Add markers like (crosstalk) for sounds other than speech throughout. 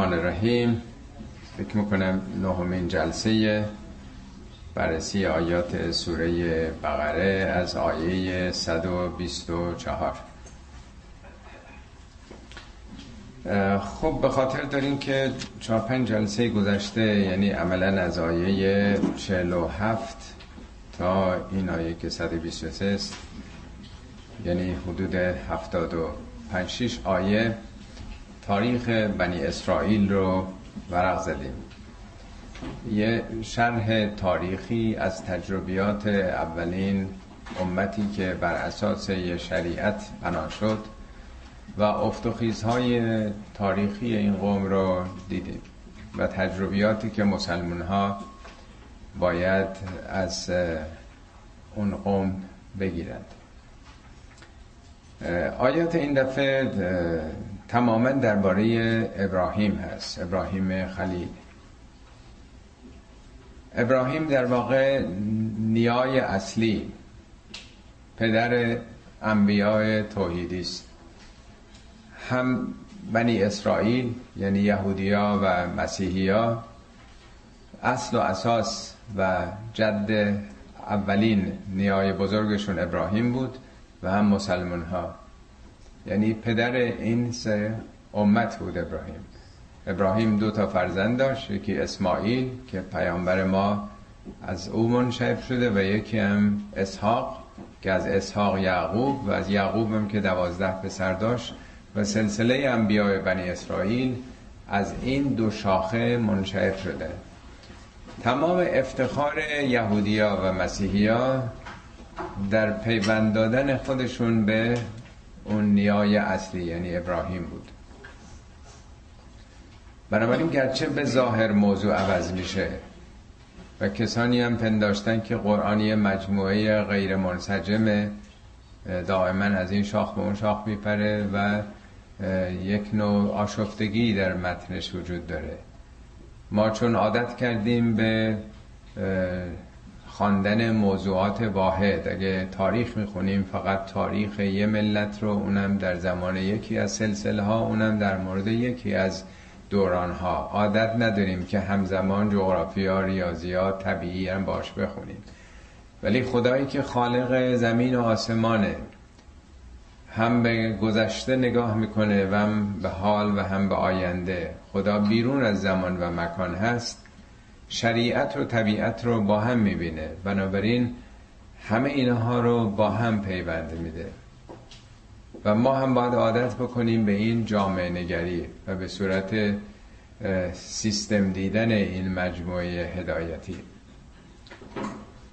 الرحمن الرحیم. فکر می‌کنم نهمین جلسه بررسی آیات سوره بقره از آیه 124 خب به خاطر داریم که چهار پنج جلسه گذشته یعنی عملا از آیه 47 تا این آیه که 123 است یعنی حدود 75 6 آیه. تاریخ بنی اسرائیل رو ورق زدیم. یه شرح تاریخی از تجربیات اولین امتی که بر اساس یه شریعت بنا شد و افتخیزهای تاریخی این قوم رو دیدیم و تجربیاتی که مسلمان ها باید از اون قوم بگیرند. آیات این دفعه تماما درباره ابراهیم هست. ابراهیم خلیل. ابراهیم در واقع نیای اصلی. پدر انبیاء توحیدی است. هم بنی اسرائیل یعنی یهودیا و مسیحیا اصل و اساس و جد اولین نیای بزرگشون ابراهیم بود و هم مسلمان ها یعنی پدر این سه امت بود ابراهیم. ابراهیم دو تا فرزند داشت یکی اسماعیل که پیامبر ما از او منشعب شده و یکی هم اسحاق که از اسحاق یعقوب و از یعقوب هم که دوازده پسر داشت و سلسله انبیاء بنی اسرائیل از این دو شاخه منشعب شده. تمام افتخار یهودیا و مسیحیا در پیوند دادن خودشون به اون نیای اصلی یعنی ابراهیم بود. بنابراین گرچه به ظاهر موضوع عوض میشه و کسانی هم پنداشتن که قرآنی مجموعه غیر منسجمه دائما از این شاخ به اون شاخ میپره و یک نوع آشفتگی در متنش وجود داره. ما چون عادت کردیم به خواندن موضوعات واحد. اگه تاریخ می‌خونیم فقط تاریخ یه ملت رو اونم در زمان یکی از سلسله ها اونم در مورد یکی از دوران ها عادت نداریم که همزمان جغرافیا ریاضیات طبیعی هم باش بخونیم. ولی خدایی که خالق زمین و آسمانه هم به گذشته نگاه می‌کنه و هم به حال و هم به آینده. خدا بیرون از زمان و مکان هست. شریعت و طبیعت رو با هم می‌بینه. بنابراین همه اینها رو با هم پیوند میده. و ما هم باید عادت بکنیم به این جامعه نگری و به صورت سیستم دیدن این مجموعه هدایتی.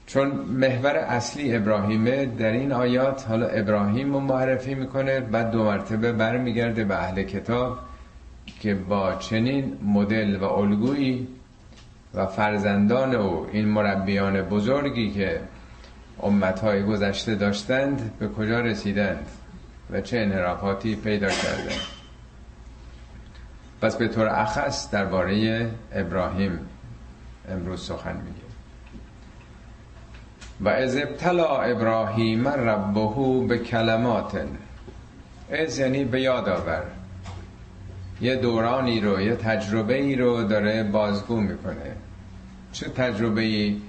چون محور اصلی ابراهیمه در این آیات حالا ابراهیم رو معرفی می‌کنه بعد دو مرتبه برمیگرده به اهل کتاب که با چنین مدل و الگویی و فرزندان او این مربیان بزرگی که امتهای گذشته داشتند به کجا رسیدند و چه انحرافاتی پیدا کردند. پس به طور اخص درباره ابراهیم امروز سخن میگه. و از ابتلا ابراهیم ربه به کلمات از یعنی به یاد آور. یه دورانی رو یه تجربه ای رو داره بازگو می‌کنه. چه تجربه ای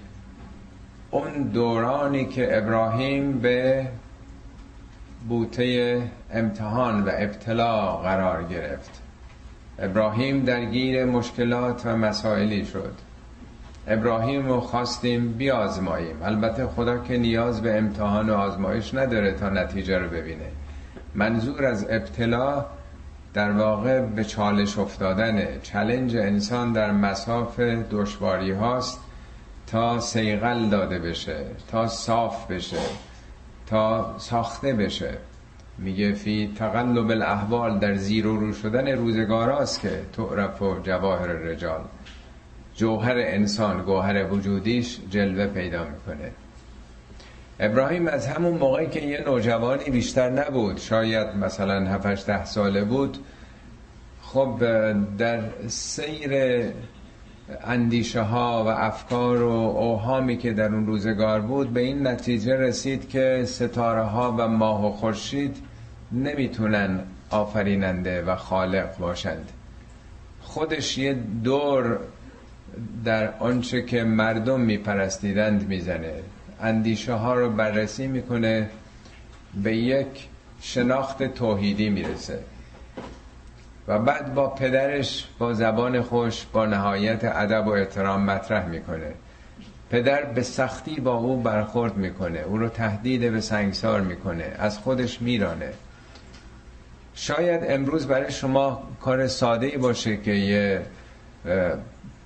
اون دورانی که ابراهیم به بوته امتحان و ابتلا قرار گرفت. ابراهیم درگیر مشکلات و مسائلی شد. ابراهیم رو خواستیم بیازماییم. البته خدا که نیاز به امتحان و آزمایش نداره تا نتیجه رو ببینه. منظور از ابتلا در واقع به چالش افتادن. چلنج انسان در مساف دشواری هاست تا سیغل داده بشه تا صاف بشه تا ساخته بشه. میگه فی تقلب الاحوال در زیر و رو شدن روزگاراست که تعرف و جواهر رجال. جوهر انسان گوهر وجودیش جلوه پیدا می‌کنه. ابراهیم از همون موقعی که یه نوجوانی بیشتر نبود شاید مثلا 7 ده ساله بود خب در سیر اندیشه ها و افکار و اوهامی که در اون روزگار بود به این نتیجه رسید که ستاره ها و ماه و خورشید نمی‌تونن آفریننده و خالق باشند. خودش یه دور در آنچه که مردم میپرستیدند می‌زنه. اندیشه ها رو بررسی می‌کنه به یک شناخت توحیدی می‌رسه. و بعد با پدرش با زبان خوش با نهایت ادب و احترام مطرح می‌کنه. پدر به سختی با او برخورد می‌کنه. او رو تهدید به سنگسار می‌کنه. از خودش میرانه. شاید امروز برای شما کار ساده ای باشه که یه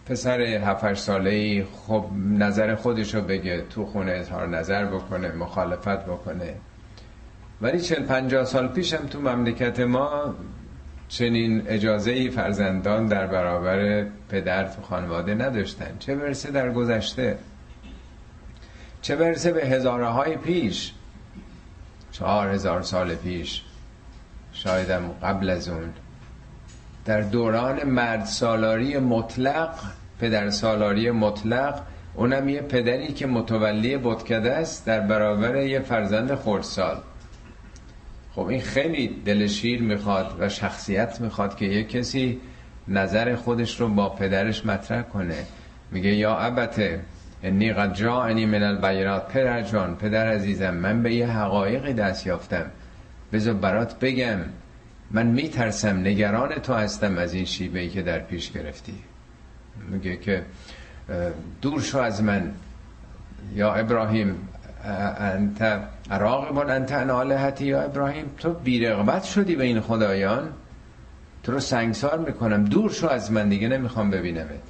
پسر 7 ساله ای خب نظر خودش رو بگه تو خونه اظهار نظر بکنه مخالفت بکنه. ولی 40 50 سال پیشم تو مملکت ما چنین اجازه ای فرزندان در برابر پدر تو خانواده نداشتن. چه برسه در گذشته؟ چه برسه به هزاره های پیش؟ چهار هزار سال پیش. شایدم قبل از اون. در دوران مرد سالاری مطلق پدر سالاری مطلق اونم یه پدری که متولی بودکده است در برابر یه فرزند خردسال. خب این خیلی دلشیر می‌خواد و شخصیت می‌خواد که یه کسی نظر خودش رو با پدرش مطرح کنه. میگه یا ابته انی قد جاءنی من البیرات پدر جان پدر عزیزم من به یه حقایقی دست یافتم. بذار برات بگم. من میترسم نگران تو هستم از این شیبه ای که در پیش گرفتی. میگه که دور شو از من. یا ابراهیم انت راغبون انت انالهتی یا ابراهیم. تو بیرغبت شدی به این خدایان. تو رو سنگسار می‌کنم. دور شو از من دیگه نمی‌خوام ببینمت.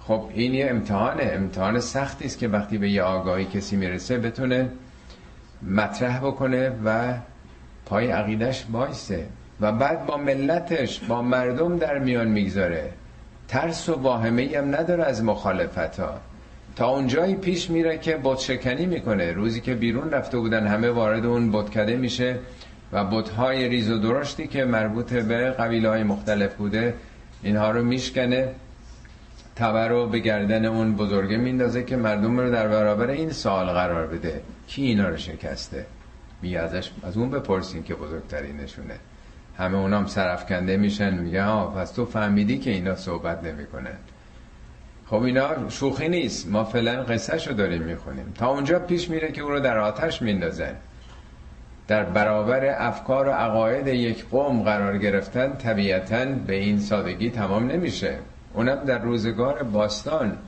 خب این یه امتحانه. امتحان سختی است که وقتی به یه آگاهی کسی می‌رسه بتونه مطرح بکنه و پای عقیدش بایسته و بعد با ملتش با مردم در میان می‌گذاره. ترس و واهمه هم نداره از مخالفت ها تا اونجایی پیش میره که شکنی می‌کنه. روزی که بیرون رفته بودن همه وارد اون بتکده میشه و بتهای ریز و درشتی که مربوط به قبیله های مختلف بوده اینها رو میشکنه. تبر رو به گردن اون بزرگه میندازه که مردم رو در برابر این سوال قرار بده. کی اینا رو شکسته؟ می ازش از اون بپرسین که بزرگترینشونه. همه اونام سرفکنده میشن میگه ها پس تو فهمیدی که اینا صحبت نمی‌کنن. خب اینا شوخی نیست. ما فعلا قصه شو داریم می‌خونیم. تا اونجا پیش میره که او رو در آتش میندازن. در برابر افکار و عقاید یک قوم قرار گرفتن طبیعتا به این سادگی تمام نمیشه. اونم در روزگار باستان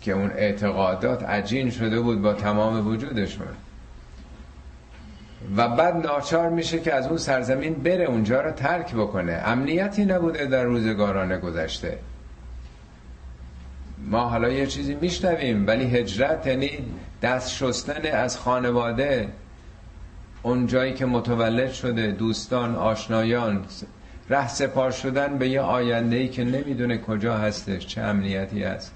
که اون اعتقادات عجین شده بود با تمام وجودشون. و بعد ناچار میشه که از اون سرزمین بره اونجا رو ترک بکنه. امنیتی نبوده در روزگاران گذشته. ما حالا یه چیزی میشنویم ولی هجرت یعنی دست شستن از خانواده اون جایی که متولد شده دوستان آشنایان ره سپار شدن به یه آینده ای که نمی‌دونه کجا هستش چه امنیتی هست.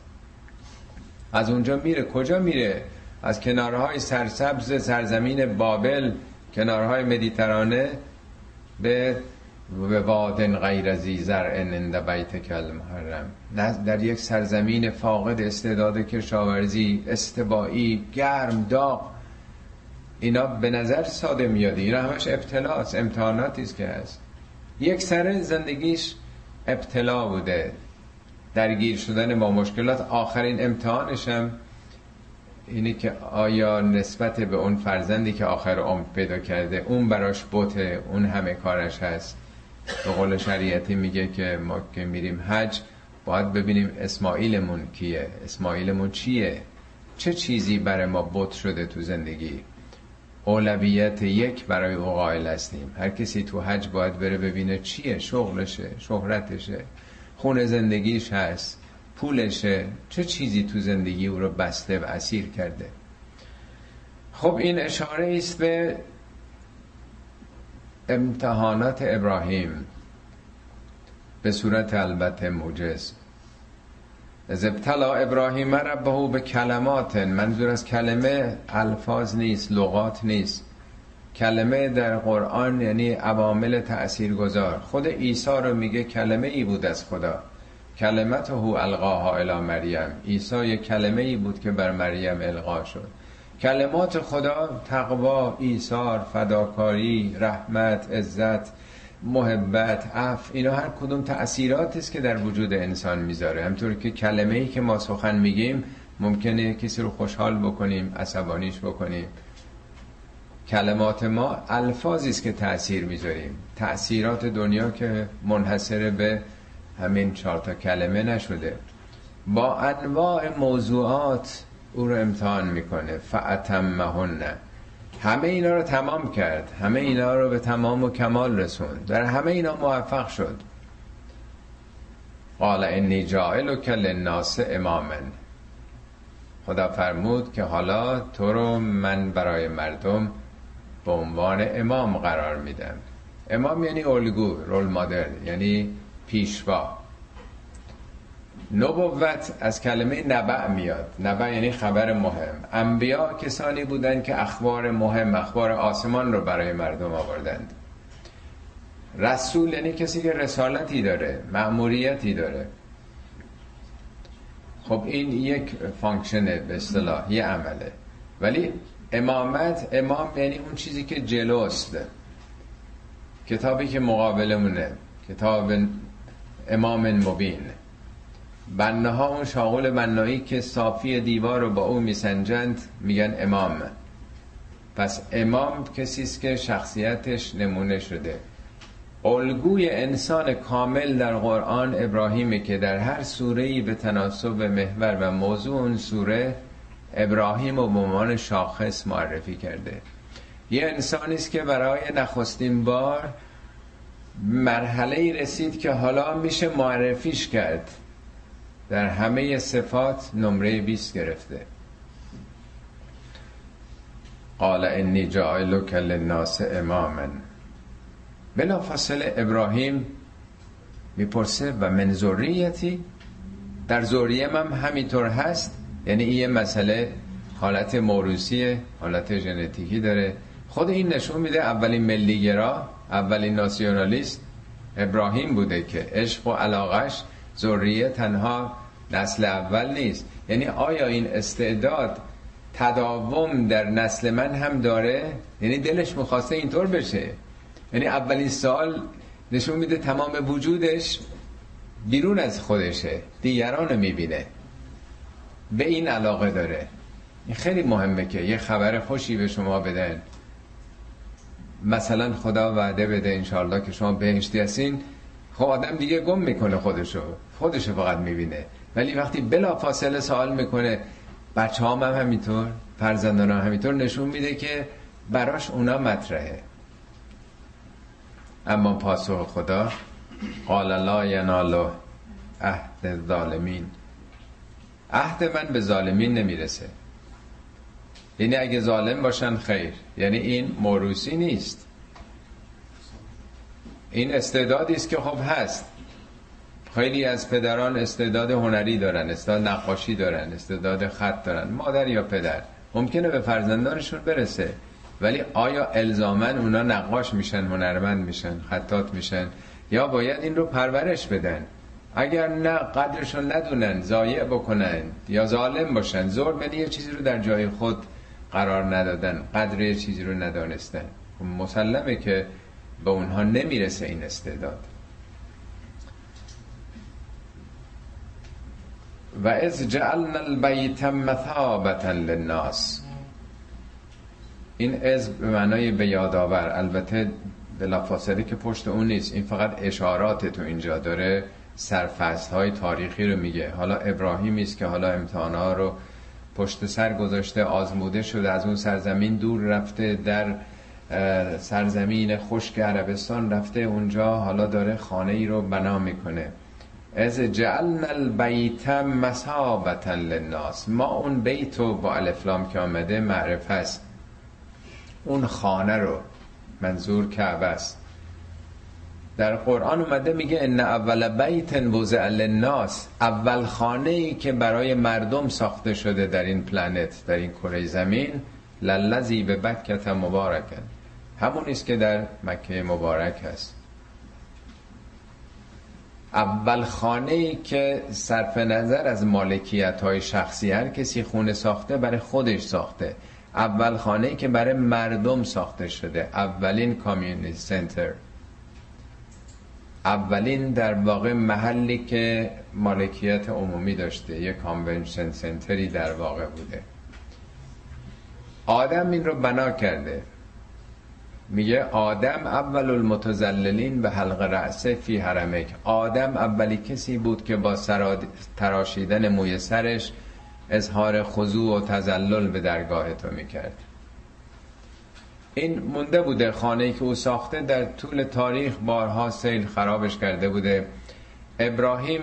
از اونجا میره. کجا میره؟ از کنارهای سرسبز سرزمین بابل کنارهای مدیترانه به به وادن غیر ازی زرع اند بیت کل محرم در یک سرزمین فاقد استعداد کشاورزی استبایی گرم داغ اینا به نظر ساده میادی اینا همش ابتلاست امتحاناتی است که هست. یک سر زندگیش ابتلا بوده. درگیر شدن با مشکلات. آخرین امتحانشم اینه که آیا نسبت به اون فرزندی که آخر عمر پیدا کرده اون براش بوته اون همه کارش هست؟ به قول شریعتی میگه که ما که میریم حج باید ببینیم اسماعیلمون کیه؟ اسماعیلمون چیه؟ چه چیزی برای ما بوت شده تو زندگی؟ اولویت یک برای او قائل هستیم. هر کسی تو حج باید بره ببینه چیه؟ شغلشه شهرتشه خون زندگیش هست. پولشه. چه چیزی تو زندگی او رو بسته و اسیر کرده؟ خب این اشاره است به امتحانات ابراهیم. به صورت البته موجز از ابتلا ابراهیم ربه به کلمات. منظور از کلمه الفاظ نیست لغات نیست. کلمه در قرآن یعنی عوامل تأثیر گذار خود عیسی رو میگه کلمه ای بود از خدا. کلمت هو القاها الی مریم. عیسی یک کلمه ای بود که بر مریم القا شد. کلمات خدا تقوا ایثار فداکاری رحمت عزت محبت عف اینا هر کدوم تأثیرات است که در وجود انسان می‌ذاره. همطور که کلمه ای که ما سخن میگیم ممکنه کسی رو خوشحال بکنیم عصبانیش بکنیم. کلمات ما الفاظی است که تأثیر می‌ذاریم. تأثیرات دنیا که منحصر به همین چهار تا کلمه نشده. با انواع موضوعات او رو امتحان می‌کنه. فعتمهن همه اینا رو تمام کرد. همه اینا رو به تمام و کمال رسوند. در همه اینا موفق شد. قال انی جائلک للناس اماما خدا فرمود که حالا تو رو من برای مردم به عنوان امام قرار میدم. امام یعنی الگو رول مادر یعنی پیشوا. نبوت از کلمه نبع میاد. نبع یعنی خبر مهم. انبیا کسانی بودند که اخبار مهم اخبار آسمان رو برای مردم آوردند. رسول یعنی کسی که رسالتی داره مأموریتی داره. خب این یک فانکشنه به اصطلاح یه عمله. ولی امامت امام یعنی اون چیزی که جلوست. کتابی که مقابلمونه. کتاب امام مبین. بنه ها اون شاغل بنایی که صافی دیوار رو با او میسنجند میگن امام. پس امام کسی است که شخصیتش نمونه شده. الگوی انسان کامل در قرآن ابراهیمه که در هر سوره به تناسب محور و موضوع اون سوره ابراهیم و به شاخص معرفی کرده. یه انسانی است که برای نخستین بار مرحله رسید که حالا میشه معرفیش کرد. در همه صفات نمره 20 گرفته. قال انی جائلک للناس اماما. فاصله ابراهیم می‌پرسه و من ذریتی؟ در ذریم هم همینطور هست؟ یعنی این مسئله حالت موروسی حالت ژنتیکی داره. خود این نشون میده اولین ملیگرا اولین ناسیونالیست ابراهیم بوده که عشق و علاقش ذریه تنها نسل اول نیست. یعنی آیا این استعداد تداوم در نسل من هم داره؟ یعنی دلش می‌خواسته اینطور بشه. یعنی اولین سال نشون میده تمام وجودش بیرون از خودشه دیگران می‌بینه. به این علاقه داره. این خیلی مهمه که یه خبر خوشی به شما بدن. مثلا خدا وعده بده انشالله که شما بهشتی هستین خب آدم دیگه گم می‌کنه خودشو خودشو فقط می‌بینه. ولی وقتی بلا فاصله سوال می‌کنه بچه هم, هم همینطور فرزندان هم همینطور نشون میده که براش اونا مطرحه. اما پاسخ خدا قال لا ینال عهد ظالمین عهد من به ظالمین نمی‌رسه. یعنی اگه ظالم باشن خیر. یعنی این موروسی نیست. این استعدادی است که خب هست. خیلی از پدران استعداد هنری دارن استعداد نقاشی دارن استعداد خط دارن مادر یا پدر. ممکنه به فرزندانشون برسه ولی آیا الزامن اونا نقاش میشن هنرمند میشن خطات میشن؟ یا باید این رو پرورش بدن؟ اگر نه قدرشون ندونن ضایع بکنن یا ظالم باشن زور یه چیزی رو در جای خود قرار ندادن قدر چیزی رو ندانستن. مسلمه که به اونها نمی‌رسه این استعداد. و از جعلنا البیت مثابتا للناس. این از به معنای به یادآور البته بلافاصله که پشت اون نیست. این فقط اشارات تو اینجا داره. سرفست های تاریخی رو میگه. حالا ابراهیمی است که حالا امتحانها رو پشت سر گذاشته آزموده شده از اون سرزمین دور رفته در سرزمین خشک عربستان رفته اونجا حالا داره خانه ای رو بنا می‌کنه. از جعلنا البیت مسابتا للناس. ما اون بیتو با الفلام که آمده معرف است. اون خانه رو منظور کعبه است. در قرآن اومده میگه ان اول بیت وضع للناس اول خانه ای که برای مردم ساخته شده در این پلنت در این کره زمین للذی به بکت مبارکن. همون است که در مکه مبارک هست. اول خانه ای که صرف نظر از مالکیت های شخصی هر کسی خونه ساخته برای خودش ساخته. اول خانه ای که برای مردم ساخته شده. اولین کامیونی سنتر. اولین در واقع محلی که مالکیت عمومی داشته یه کانونشن سنتری در واقع بوده. آدم این رو بنا کرده. میگه آدم اول المتزللین به حلق رأسه فی حرمک. آدم اولی کسی بود که با تراشیدن موی سرش اظهار خضوع و تزلل به درگاه تو می‌کرد. این مونده بوده خانه که او ساخته در طول تاریخ بارها سیل خرابش کرده بوده. ابراهیم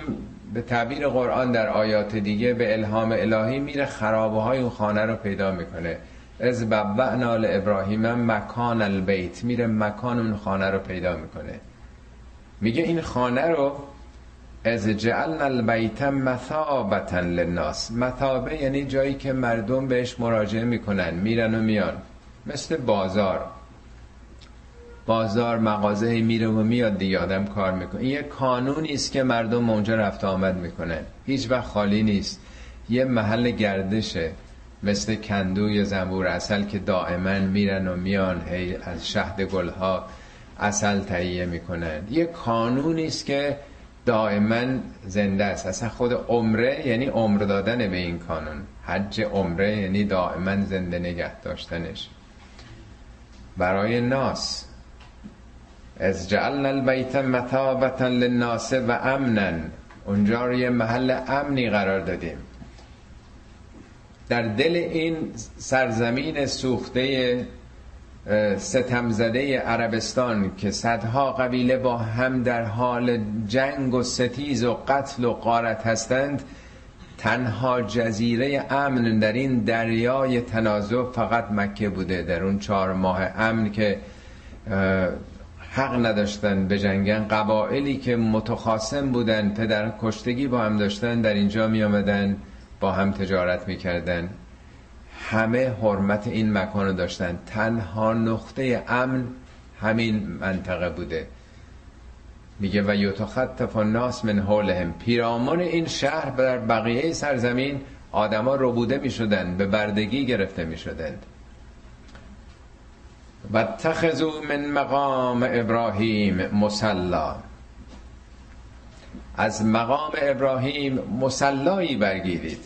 به تعبیر قرآن در آیات دیگه به الهام الهی میره خرابه های اون خانه رو پیدا می‌کنه. از ببعنا ابراهیم مکان البیت میره مکان اون خانه رو پیدا می‌کنه. میگه این خانه رو از جعلنا البیت مثابتا للناس. مثابه یعنی جایی که مردم بهش مراجعه می‌کنن میرن و میان. مثل بازار. بازار مغازه میره و میاد دیگه آدم کار می‌کنه. این یه کانونی است که مردم اونجا رفت آمد می‌کنن. هیچ وقت خالی نیست. یه محل گردشه مثل کندو یا زنبور اصل که دائما میرن و میان هی از شهد گلها اصل تهیه می‌کنن. یه کانونی است که دائما زنده است. اصلا خود عمره یعنی عمر دادن به این کانون. حج عمره یعنی دائما زنده نگه داشتنش برای ناس. از جعلنا البیت مثابتا للناس و امنا. اونجا رو یه محل امنی قرار دادیم. در دل این سرزمین سوخته ستمزده عربستان که صدها قبیله با هم در حال جنگ و ستیز و قتل و قارت هستند تنها جزیره امن در این دریای تنازع فقط مکه بوده در اون چهار ماه امن که حق نداشتن به جنگن قبائلی که متخاصم بودن پدر کشتگی با هم داشتن در اینجا می آمدن با هم تجارت می‌کردن همه حرمت این مکان رو داشتن. تنها نقطه امن همین منطقه بوده. میگه و یتخطف الناس من حولهم. پیرامون این شهر در بقیه سرزمین آدما ربوده می‌شدن به بردگی گرفته می‌شدند. و تخذو من مقام ابراهیم مسلا. از مقام ابراهیم مسلایی برگیرید.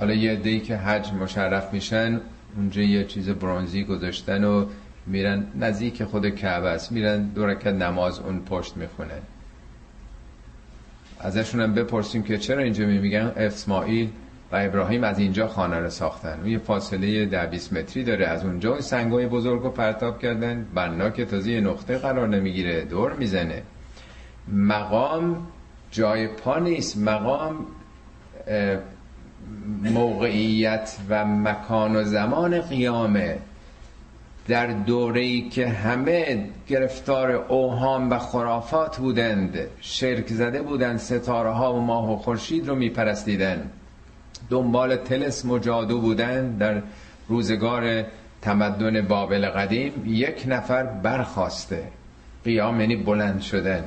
حالا یه دی که حج مشرف میشن اونجا یه چیز برونزی گذاشتن و میرن نزدیک خود کعبه است. میرن دو رکعت نماز اون پشت می‌خونه. ازشون هم بپرسیم که چرا اینجا میگن اسماعیل و ابراهیم از اینجا خانه رو ساختن. یه فاصله ده 20 متری داره. از اونجا سنگای بزرگ رو پرتاب کردن. بنا که تازه یه نقطه قرار نمی‌گیره. دور می‌زنه. مقام جای پا نیست. مقام موقعیت و مکان و زمان قیامه. در دوره‌ای که همه گرفتار اوهام و خرافات بودند شرک زده بودند ستاره ها و ماه و خورشید رو میپرستیدند. دنبال تلس و جادو بودن در روزگار تمدن بابل قدیم. یک نفر برخواسته. قیام یعنی بلند شدن.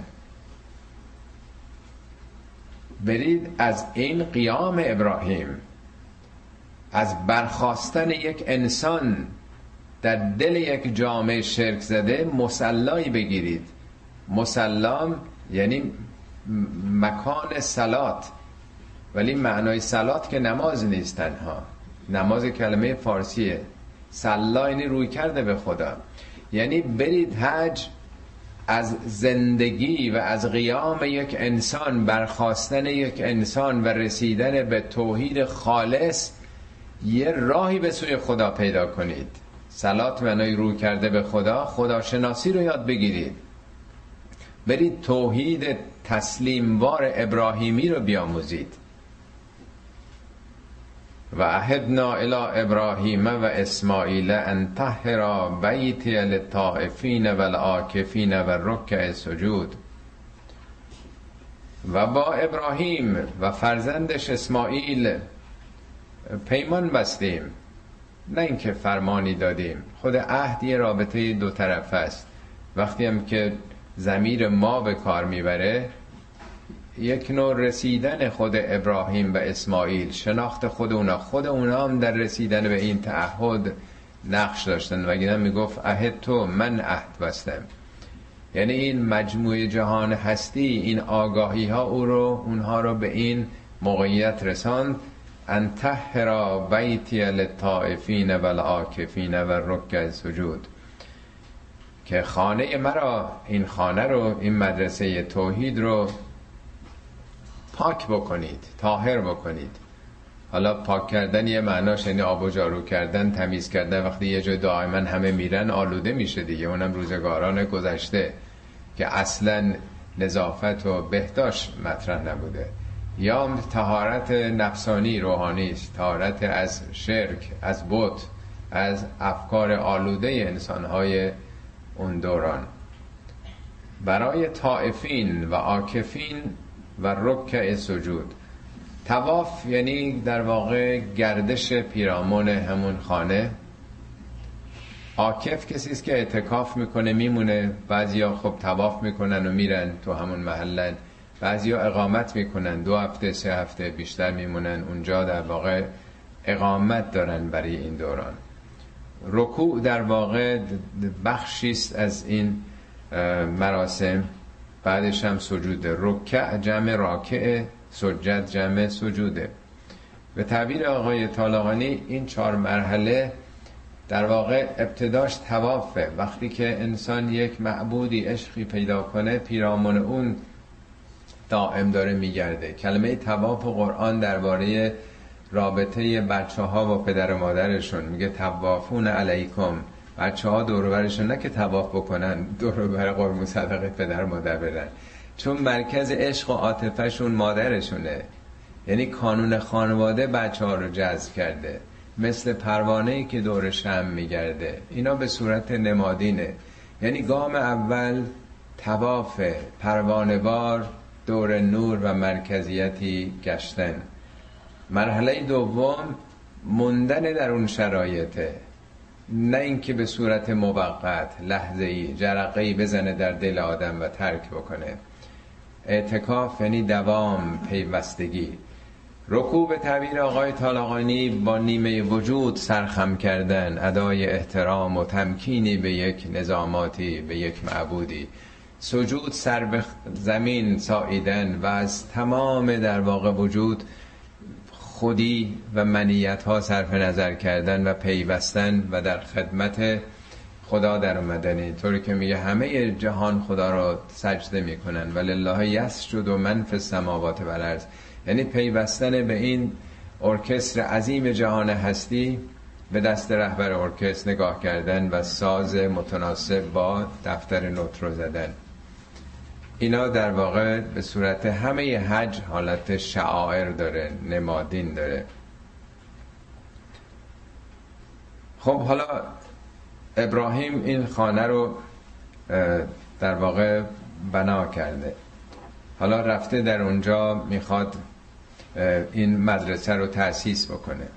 برید از این قیام ابراهیم. از برخواستن یک انسان در دل یک جامعه شرک زده مسلایی بگیرید. مسلام یعنی مکان سلات. ولی معنای سلات که نماز نیست تنها. نماز کلمه فارسیه. سلا یعنی روی کرده به خدا. یعنی برید حج از زندگی و از قیام یک انسان برخواستن یک انسان و رسیدن به توحید خالص یه راهی به سوی خدا پیدا کنید. سلات معنای رو کرده به خدا خداشناسی رو یاد بگیرید. برید توحید تسلیموار ابراهیمی رو بیاموزید. و اهدنا الى ابراهیم و اسماعیل ان طهرا بیتی للطائفین و العاکفین و رکع سجود. و با ابراهیم و فرزندش اسماعیل پیمان بستیم. نه اینکه فرمانی دادیم. خود عهد یه رابطه دو طرف است. وقتی هم که زمیر ما به کار می‌بره یک نوع رسیدن خود ابراهیم و اسماعیل شناخت خود اونا. خود اونا هم در رسیدن به این تعهد نقش داشتن. و اگه می‌گفت عهد تو من عهد بستم. یعنی این مجموعه جهان هستی این آگاهی ها او رو اونها رو به این موقعیت رساند. ان تهرا بیتی للطائفین و العاکفین و رکع سجود که خانه مرا این خانه رو این مدرسه توحید رو پاک بکنید تاهر بکنید. حالا پاک کردن یه معناش یعنی آب و جارو کردن تمیز کردن. وقتی یه جای دائما همه میرن آلوده میشه دیگه. اونم روزگاران گذشته که اصلا نظافت و بهداشت مطرح نبوده. یا تهارت نفسانی روحانی است. تهارت از شرک از بت از افکار آلوده انسانهای اون دوران. برای طائفین و عاکفین و رکع سجود. تواف یعنی در واقع گردش پیرامون همون خانه. عاکف کسی است که اعتکاف می‌کنه میمونه. بعضیا خب تواف می‌کنن و میرن تو همون محلن. بعضیا اقامت می‌کنن دو هفته سه هفته بیشتر میمونن. اونجا در واقع اقامت دارن برای این دوران. رکوع در واقع بخشی است از این مراسم. بعدش هم سجوده. رکع جمع راکع سجد جمع سجوده. به تعبیر آقای طالقانی این چهار مرحله در واقع ابتداش توافه وقتی که انسان یک معبودی عشقی پیدا کنه پیرامون اون دائم داره میگرده. کلمه تواف و قرآن درباره رابطه بچه ها و پدر و مادرشون. میگه توافون علیکم. بچه ها دورورشون نه که تواف بکنن دورور قرمو صدقه پدر و مادر برن چون مرکز عشق و عاطفهشون مادرشونه. یعنی کانون خانواده بچه ها رو جذب کرده. مثل پروانه ای که دور شم میگرده. اینا به صورت نمادینه. یعنی گام اول تواف پروانه دور نور و مرکزیتی گشتن. مرحله دوم موندن در اون شرایطه. نه اینکه به صورت موقت لحظه ای جرقه ای بزنه در دل آدم و ترک بکنه. اعتکاف یعنی دوام پیوستگی. رکوع به تعبیر آقای طالقانی با نیمه وجود سرخم کردن ادای احترام و تمکینی به یک نظاماتی به یک معبودی. سجود سر به زمین ساییدن و از تمام در واقع وجود خودی و منیت ها صرف نظر کردن و پیوستن و در خدمت خدا در اومدن طوری که میگه همه جهان خدا را سجده می‌کنن. ولله یسجد و من فی و یعنی پیوستن به این ارکستر عظیم جهان هستی به دست رهبر ارکستر نگاه کردن و ساز متناسب با دفتر نوت رو زدن. اینا در واقع به صورت همه حج حالت شعائر داره نمادین داره. خب حالا ابراهیم این خانه رو در واقع بنا کرده. حالا رفته در اونجا می‌خواد این مدرسه رو تأسیس بکنه.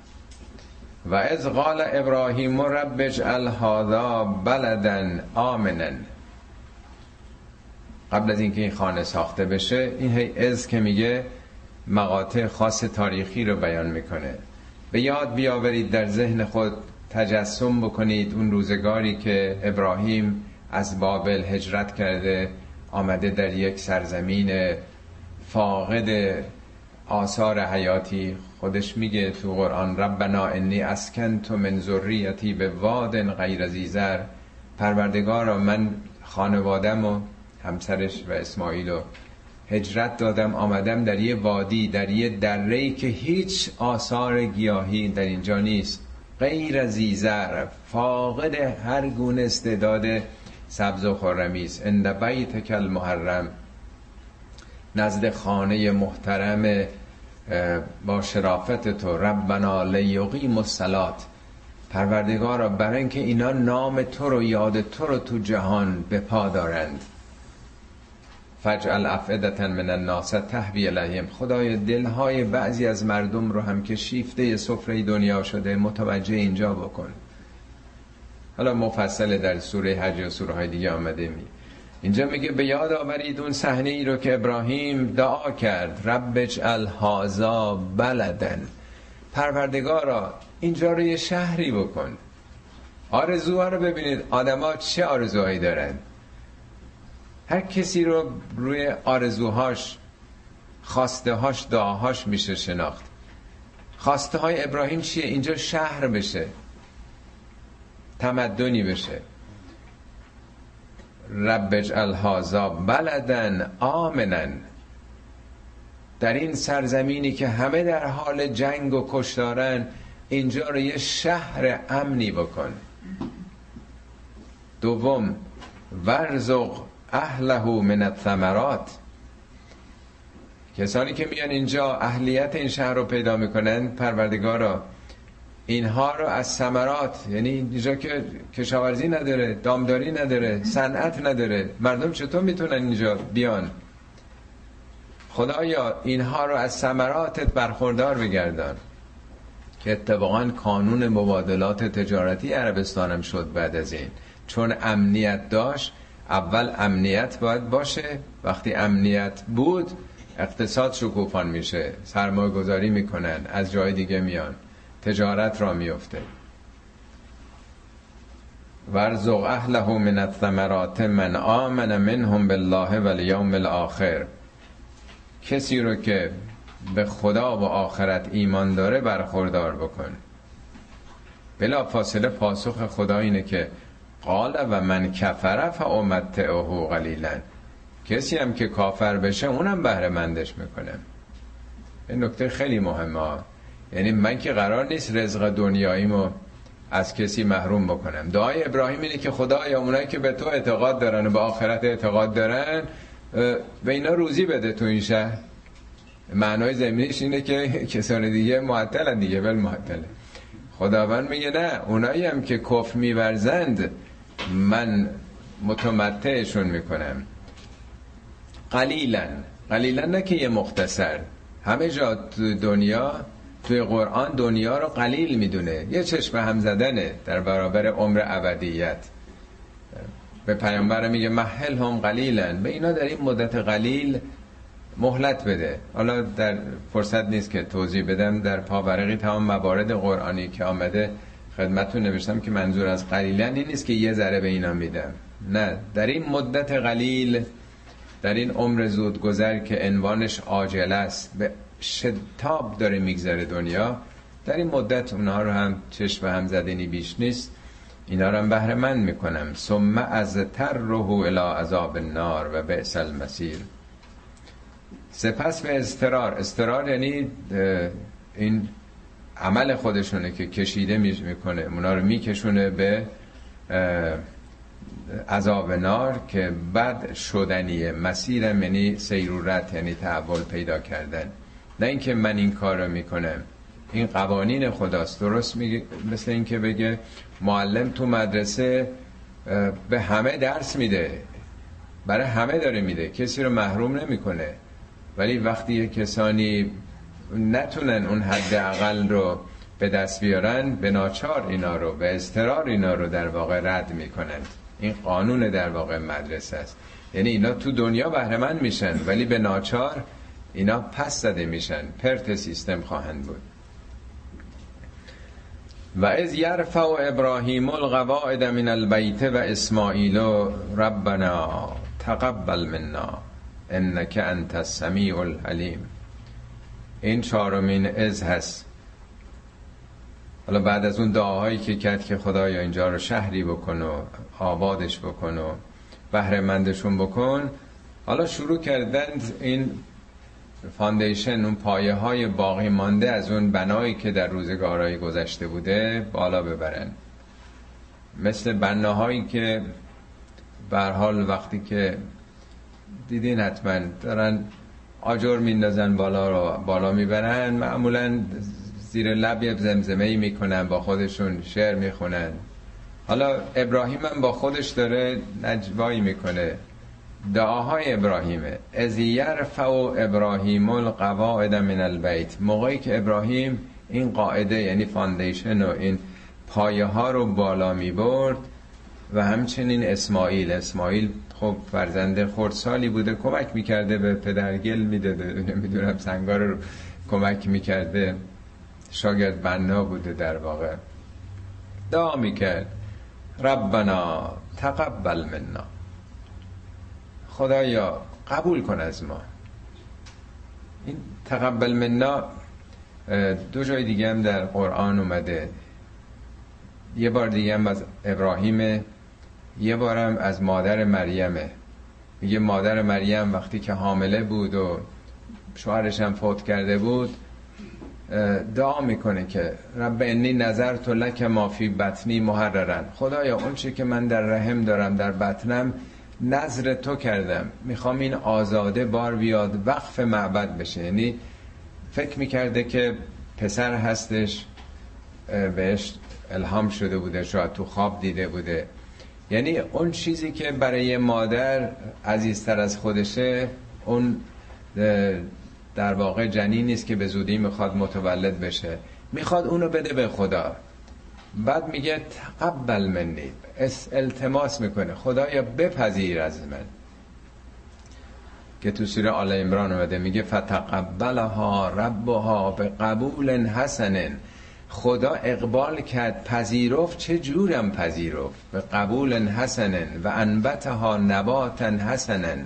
و از قال ابراهیم رب اجعل هذا بلدا آمنا. قبل از اینکه این خانه ساخته بشه این هی از که میگه مقاطع خاص تاریخی رو بیان می‌کنه. به یاد بیاورید در ذهن خود تجسم بکنید اون روزگاری که ابراهیم از بابل هجرت کرده آمده در یک سرزمین فاقد آثار حیاتی. خودش میگه تو قرآن ربنا انی تو من ذریتی به واد غیر زیزر پروردگارا من خانوادم و همسرش و اسماعیل و هجرت دادم آمدم در یه وادی در یه دره که هیچ آثار گیاهی در اینجا نیست. غیر زیزر فاقد هر گونه استعداد سبز و خرمی است اند بیت کل محرم نزد خانه محترم با شرافت تو ربنا لیقیم الصلات. پروردگارا برای اینکه اینا نام تو رو یاد تو رو تو جهان به پا دارند. فجعل افعدتا من الناس تهوی الیهم خدای دلهای بعضی از مردم رو هم که شیفته سفره دنیا شده متوجه اینجا بکن. حالا مفصل در سوره حج و سوره های دیگه آمده می. اینجا میگه به یاد آورید اون صحنه ای رو که ابراهیم دعا کرد. رب اجعل بلدن. پروردگارا اینجا رو یه شهری بکن. آرزوها رو ببینید. آدما چه آرزوهایی دارن؟ هر کسی رو روی آرزوهاش خواسته هاش دعاهاش میشه شناخت. خواسته های ابراهیم چیه؟ اینجا شهر بشه. تمدنی بشه. رب اجعل هذا بلدن آمنن در این سرزمینی که همه در حال جنگ و کشتارن اینجا رو یه شهر امنی بکن. دوم ورزق اهله من الثمرات. کسانی که میان اینجا اهلیت این شهر رو پیدا می‌کنن پروردگارا اینها رو از ثمرات یعنی اینجا که کشاورزی نداره دامداری نداره صنعت نداره مردم چطور می‌تونن اینجا بیان؟ خدایا اینها رو از ثمراتت برخوردار بگردان. که اتفاقا کانون مبادلات تجارتی عربستانم شد بعد از این. چون امنیت داشت اول امنیت باید باشه. وقتی امنیت بود اقتصاد شکوفان میشه. سرمایه گذاری می‌کنن. از جای دیگه میان. تجارت را میفته ورزق اهله من الثمرات من آمن منهم بالله والیوم الاخر کسی رو که به خدا و آخرت ایمان داره برخوردار بکن. بلا فاصله پاسخ خدا اینه که قال و من کفر فامتعه قلیلا. کسی هم که کافر بشه اونم بهره مندش می‌کنه. این نکته خیلی مهمه. یعنی من که قرار نیست رزق دنیاییمو از کسی محروم بکنم. دعای ابراهیم اینه که خدا یا اونایی که به تو اعتقاد دارن و به آخرت اعتقاد دارن به اینا روزی بده تو این شهر. معنای زمینیش اینه که (laughs) کسان دیگه معطلن دیگه بل معطله. خداوند میگه نه اونایی هم که کف میورزند من متمتعشون می‌کنم. قلیلا. قلیلا نه که یه مختصر. همه جا تو دنیا توی قرآن دنیا رو قلیل می‌دونه. یه چشم هم زدنه در برابر عمر ابدیت. به پیامبر میگه محل هم قلیلن به اینا در این مدت قلیل مهلت بده. حالا در فرصت نیست که توضیح بدم. در پاورقی تمام موارد قرآنی که آمده خدمتتون نوشتم که منظور از قلیلن این نیست که یه ذره به اینا میدم. نه در این مدت قلیل در این عمر زود گذر که عنوانش عاجل است به شتاب داره میگذره دنیا در این مدت اونها رو هم چشم هم زدنی بیش نیست. اینا رو هم بهره من می‌کنم. ثم از تر روحو الى عذاب النار و بئس المسیر سپس به استرار استرار یعنی این عمل خودشونه که کشیده می‌کنه. اونا رو میکشونه به عذاب نار که بد شدنیه مسیر یعنی سیرورت یعنی تحول پیدا کردن. نه اینکه من این کار رو می‌کنم. این قوانین خداست. درست میگه مثل اینکه بگه معلم تو مدرسه به همه درس میده. برای همه داره میده. کسی رو محروم نمی‌کنه. ولی وقتی کسانی نتونن اون حد اقل رو به دست بیارن به ناچار اینا رو به استرار اینا رو در واقع رد می‌کنن این قانون در واقع مدرسه است. یعنی اینا تو دنیا بهره میشن ولی به ناچار اینا پس زده میشن. پرت سیستم خواهند بود. و از یرفع ابراهیم القواعد من البیت و اسماعیل ربنا تقبل منا انک انت السمیع العلیم. این چهارمین از هست. حالا بعد از اون دعاهایی که کرد که خدایا اینجا رو شهری بکن و آبادش بکن و بهره مندشون بکن حالا شروع کردن این foundation اون پایه های باقی مانده از اون بنایی که در روزگارهای گذشته بوده بالا ببرن. مثل بناهایی که به هر حال وقتی که دیدین حتما دارن آجر میندازن بالا رو بالا می‌برن. معمولا زیر لب یه زمزمه ای می‌کنن با خودشون شعر می‌خونن. حالا ابراهیم هم با خودش داره نجوایی می‌کنه. دعاهای ابراهیمه. إذ یرفع ابراهیم القواعد من البیت. موقعی که ابراهیم این قاعده یعنی foundation و این پایه ها رو بالا می برد و همچنین اسماعیل. اسماعیل خب فرزند خردسالی بوده کمک می‌کرده به پدر گل می‌داده. نمی‌دونم سنگار رو کمک می‌کرده. شاگرد بنا بوده در واقع. دعا می‌کرد. ربنا تقبل منا. خدایا قبول کن از ما. این تقبل منا دو جای دیگه هم در قرآن اومده. یه بار دیگه هم از ابراهیم یه بارم از مادر مریمه. میگه مادر مریم وقتی که حامله بود و شوهرش هم فوت کرده بود دعا می‌کنه که رب انی نظر تو لک ما فی بطنی محررن. خدایا اون چی که من در رحم دارم در بطنم نظر تو کردم. می‌خوام این آزاده بار بیاد وقف معبد بشه. یعنی فکر می‌کرده که پسر هستش بهش الهام شده بوده شاید تو خواب دیده بوده. یعنی اون چیزی که برای مادر عزیزتر از خودشه اون در واقع جنین نیست که به زودی می‌خواد متولد بشه. می‌خواد اونو بده به خدا. بعد میگه تقبل منی. التماس می‌کنه. خدایا بپذیر از من. که تو سوره آل عمران اومده میگه فتقبلها ربها به قبول حسن خدا اقبال کرد پذیرفت چه جورم پذیرفت؟ به قبول حسن و انبتها نباتا حسنا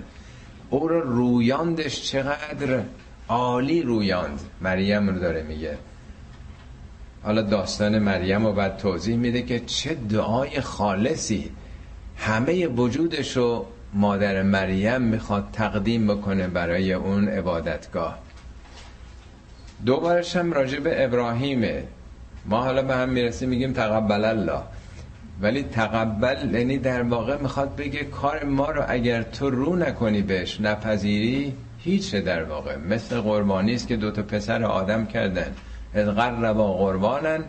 او رو رویاندش چقدر عالی رویاند مریم رو داره میگه. حالا داستان مریم رو بعد توضیح میده که چه دعای خالصی. همه وجودش رو مادر مریم می‌خواد تقدیم بکنه برای اون عبادتگاه. دوبارش هم راجع به ابراهیمه. ما حالا به هم می‌رسیم میگیم تقبل الله ولی تقبل یعنی در واقع می‌خواد بگه کار ما رو اگر تو رو نکنی بهش نپذیری هیچ در واقع. مثل قربانی است که دوتا پسر آدم کردن. از قربا قربانن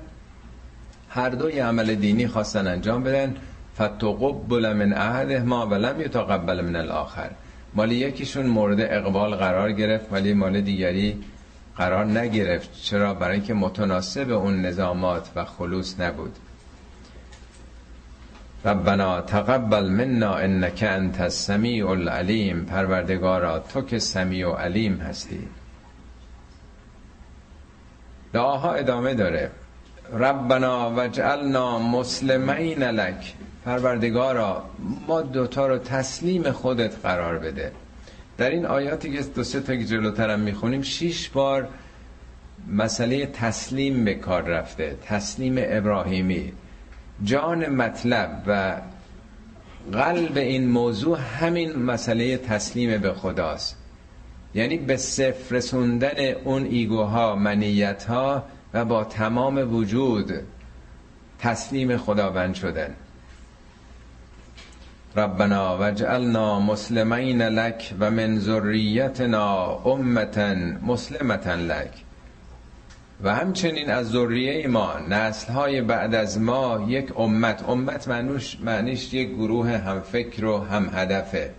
هر دوی عمل دینی خواستن انجام بدن. فتقبل من احد ما ولم یتقبل من الاخر. مال یکیشون مورد اقبال قرار گرفت ولی مال دیگری قرار نگرفت چرا؟ برای اینکه متناسب اون نظامات و خلوص نبود. ربنا تقبل منا انك انت السمیع العلیم پروردگارا تو که سمیع و علیم هستی. دعاها ادامه داره. ربنا وجعلنا مسلمین لک پروردگارا ما دوتا رو تسلیم خودت قرار بده. در این آیاتی که دو سه تا جلوترم می‌خونیم شیش بار مسئله تسلیم به کار رفته تسلیم ابراهیمی. جان مطلب و قلب این موضوع همین مسئله تسلیم به خداست. یعنی به صفر رسوندن اون ایگوها منیتها و با تمام وجود تسلیم خداوند شدن. ربنا وجعلنا مسلمین لک و من ذریتنا امتا مسلمتا لک. و همچنین از ذریه ما نسل های بعد از ما یک امت. امت معنیش, معنیش یک گروه هم فکر و هم هدفه.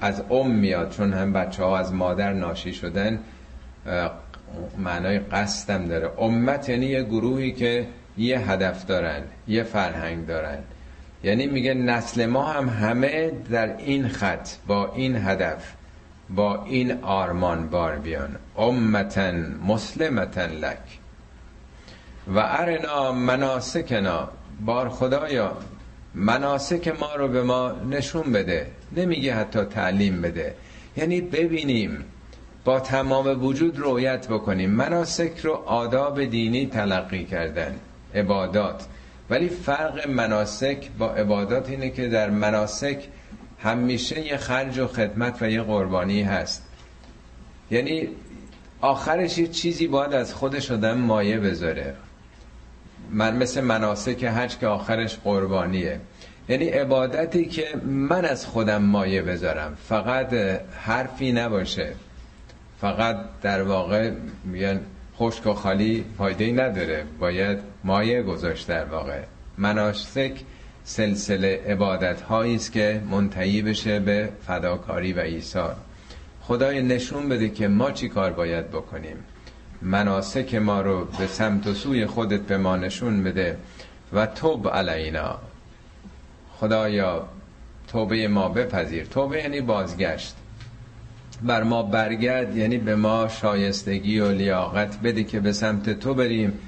از ام میاد چون هم بچه ها از مادر ناشی شدن معنای قصدم داره. امت یعنی یه گروهی که یه هدف دارن یه فرهنگ دارن. یعنی میگه نسل ما هم همه در این خط با این هدف با این آرمان بار بیان. امتن مسلمتن لک. و ارنا مناسکنا. بار خدایا مناسک ما رو به ما نشون بده. نمیگه حتی تعلیم بده. یعنی ببینیم با تمام وجود رویت بکنیم. مناسک رو آداب دینی تلقی کردن. عبادات. ولی فرق مناسک با عبادات اینه که در مناسک همیشه یه خرج و خدمت و یه قربانی هست. یعنی آخرش یه چیزی باید از خودش آدم مایه بذاره. من مثل مناسک حج که آخرش قربانیه. یعنی عبادتی که من از خودم مایه بذارم. فقط حرفی نباشه. فقط در واقع میگن خشک و خالی فایده نداره. باید مایه گذاشت در واقع. مناسک سلسله عبادت هایی است که منتهی بشه به فداکاری و ایثار. خدای نشون بده که ما چی کار باید بکنیم. مناسک ما رو به سمت و سوی خودت به ما نشون بده و توب علینا. خدایا توبه ما بپذیر. توبه یعنی بازگشت. بر ما برگرد یعنی به ما شایستگی و لیاقت بده که به سمت تو بریم.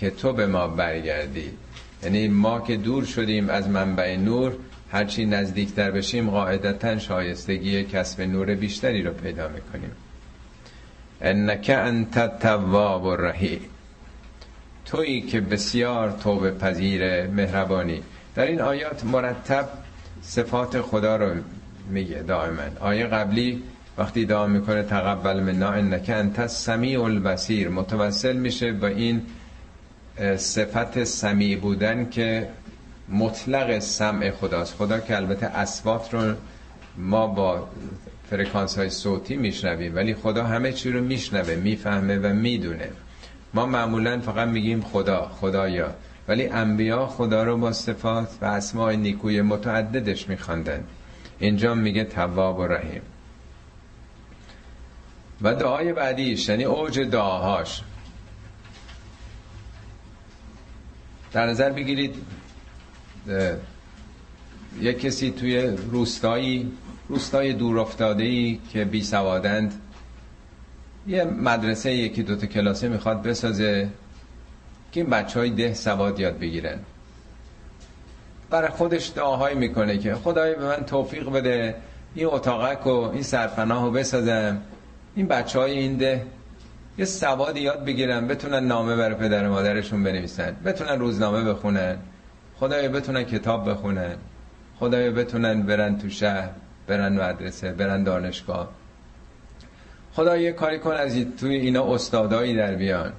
که تو به ما برگردی. یعنی ما که دور شدیم از منبع نور هرچی نزدیکتر بشیم قاعدتا شایستگی کسب نور بیشتری رو پیدا می‌کنیم. انک انت تواب الرحیم. تویی که بسیار توبه پذیر مهربانی. در این آیات مرتب صفات خدا رو میگه دائما. آیه قبلی وقتی دعا می‌کنه تقبل منا انک انت سمیع البصیر. متوسل میشه با این صفت سمیع بودن که مطلق سمع خداست. خدا که البته اسوات رو ما با فرکانس های صوتی میشنویم ولی خدا همه چی رو میشنوه می‌فهمه و می‌دونه. ما معمولا فقط میگیم خدا خدایا ولی انبیا خدا رو با صفات و اسماء نیکوی متعددش میخواندن. اینجا میگه تواب و رحیم. و دعای بعدیش یعنی اوج دعاهاش. در نظر بگیرید یک کسی توی روستایی روستای دور ای که بی سوادند یه مدرسه یکی دوتا کلاسه می‌خواد بسازه که این بچه های ده سواد یاد بگیرن. برای خودش دعاهایی می‌کنه که خدای به من توفیق بده این اتاقک و این سرپناه رو بسازم. این بچه های این ده یه سواد یاد بگیرن بتونن نامه برای پدر و مادرشون بنویسن بتونن روزنامه بخونن خدای بتونن کتاب بخونن خدای بتونن برن تو شهر برن مدرسه برن دانشگاه. خدا یه کاری کن از توی اینا استادایی در بیان.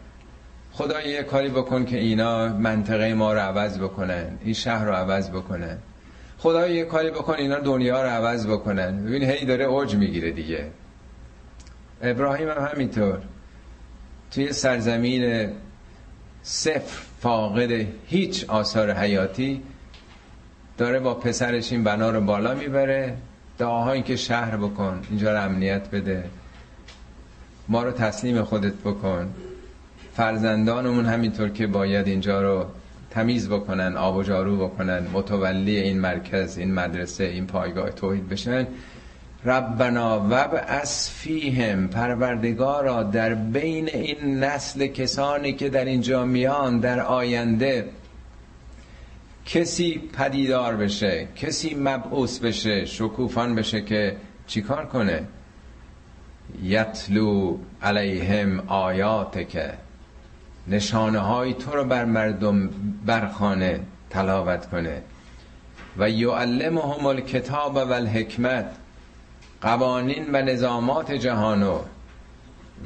خدا یه کاری بکن که اینا منطقه ما رو عوض بکنن این شهر رو عوض بکنن. خدا یه کاری بکن اینا دنیا رو عوض بکنن. ببین هی داره اوج می‌گیره دیگه. ابراهیم هم همینطور. توی سرزمین صفر فاقد هیچ آثار حیاتی داره با پسرش این بنا رو بالا می‌بره. دعاهایی که شهر بکن اینجا رو امنیت بده. ما رو تسلیم خودت بکن. فرزندانمون همینطور که باید اینجا رو تمیز بکنن آب و جارو بکنن متولی این مرکز این مدرسه این پایگاه توحید بشن. ربنا وب از فیهم پروردگارا در بین این نسل کسانی که در اینجا میان در آینده. کسی پدیدار بشه کسی مبعوث بشه شکوفان بشه که چیکار کنه؟ یتلو علیهم آیات که نشانه های تو رو بر مردم برخانه تلاوت کنه. و یعلمهم الکتاب و الحکمت قوانین و نظامات جهانو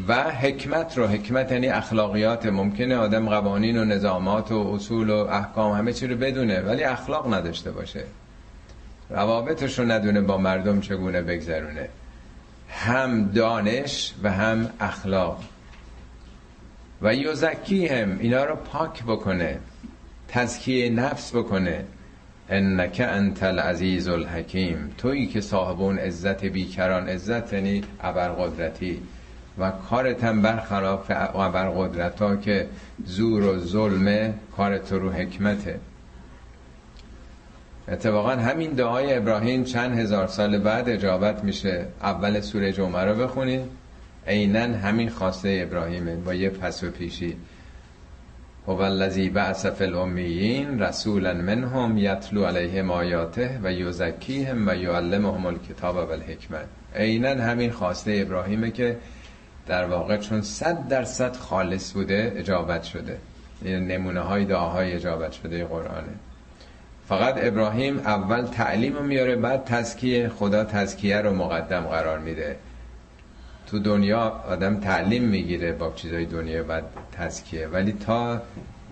و حکمت رو حکمت یعنی اخلاقیات ممکنه آدم قوانین و نظامات و اصول و احکام همه چی رو بدونه ولی اخلاق نداشته باشه. روابطش رو ندونه با مردم چگونه بگذرونه. هم دانش و هم اخلاق. و یوزکی هم اینا رو پاک بکنه تزکیه نفس بکنه. انک انت العزیز الحکیم. تویی که صاحبون عزت بیکران عزت یعنی ابرقدرتی. و کارت هم برخلاف ابرقدرت ها که زور و ظلمه کارت رو حکمته. اتفاقا همین دعای ابراهیم چند هزار سال بعد اجابت میشه. اول سوره جمعه رو بخونید عینا همین خواسته ابراهیمه با یه پس و پیشی. هو الذی بعث فی الامیین رسولا منهم یتلو علیهم آیاته و یزکیهم و یعلمهم الکتاب و الحکمت عینا همین خواسته ابراهیمه که در واقع چون صد درصد خالص بوده اجابت شده. این نمونه های دعاهای اجابت شده قرآنه. فقط ابراهیم اول تعلیم رو میاره بعد تزکیه خدا تزکیه رو مقدم قرار میده. تو دنیا آدم تعلیم می‌گیره با چیزای دنیا بعد تزکیه. ولی تا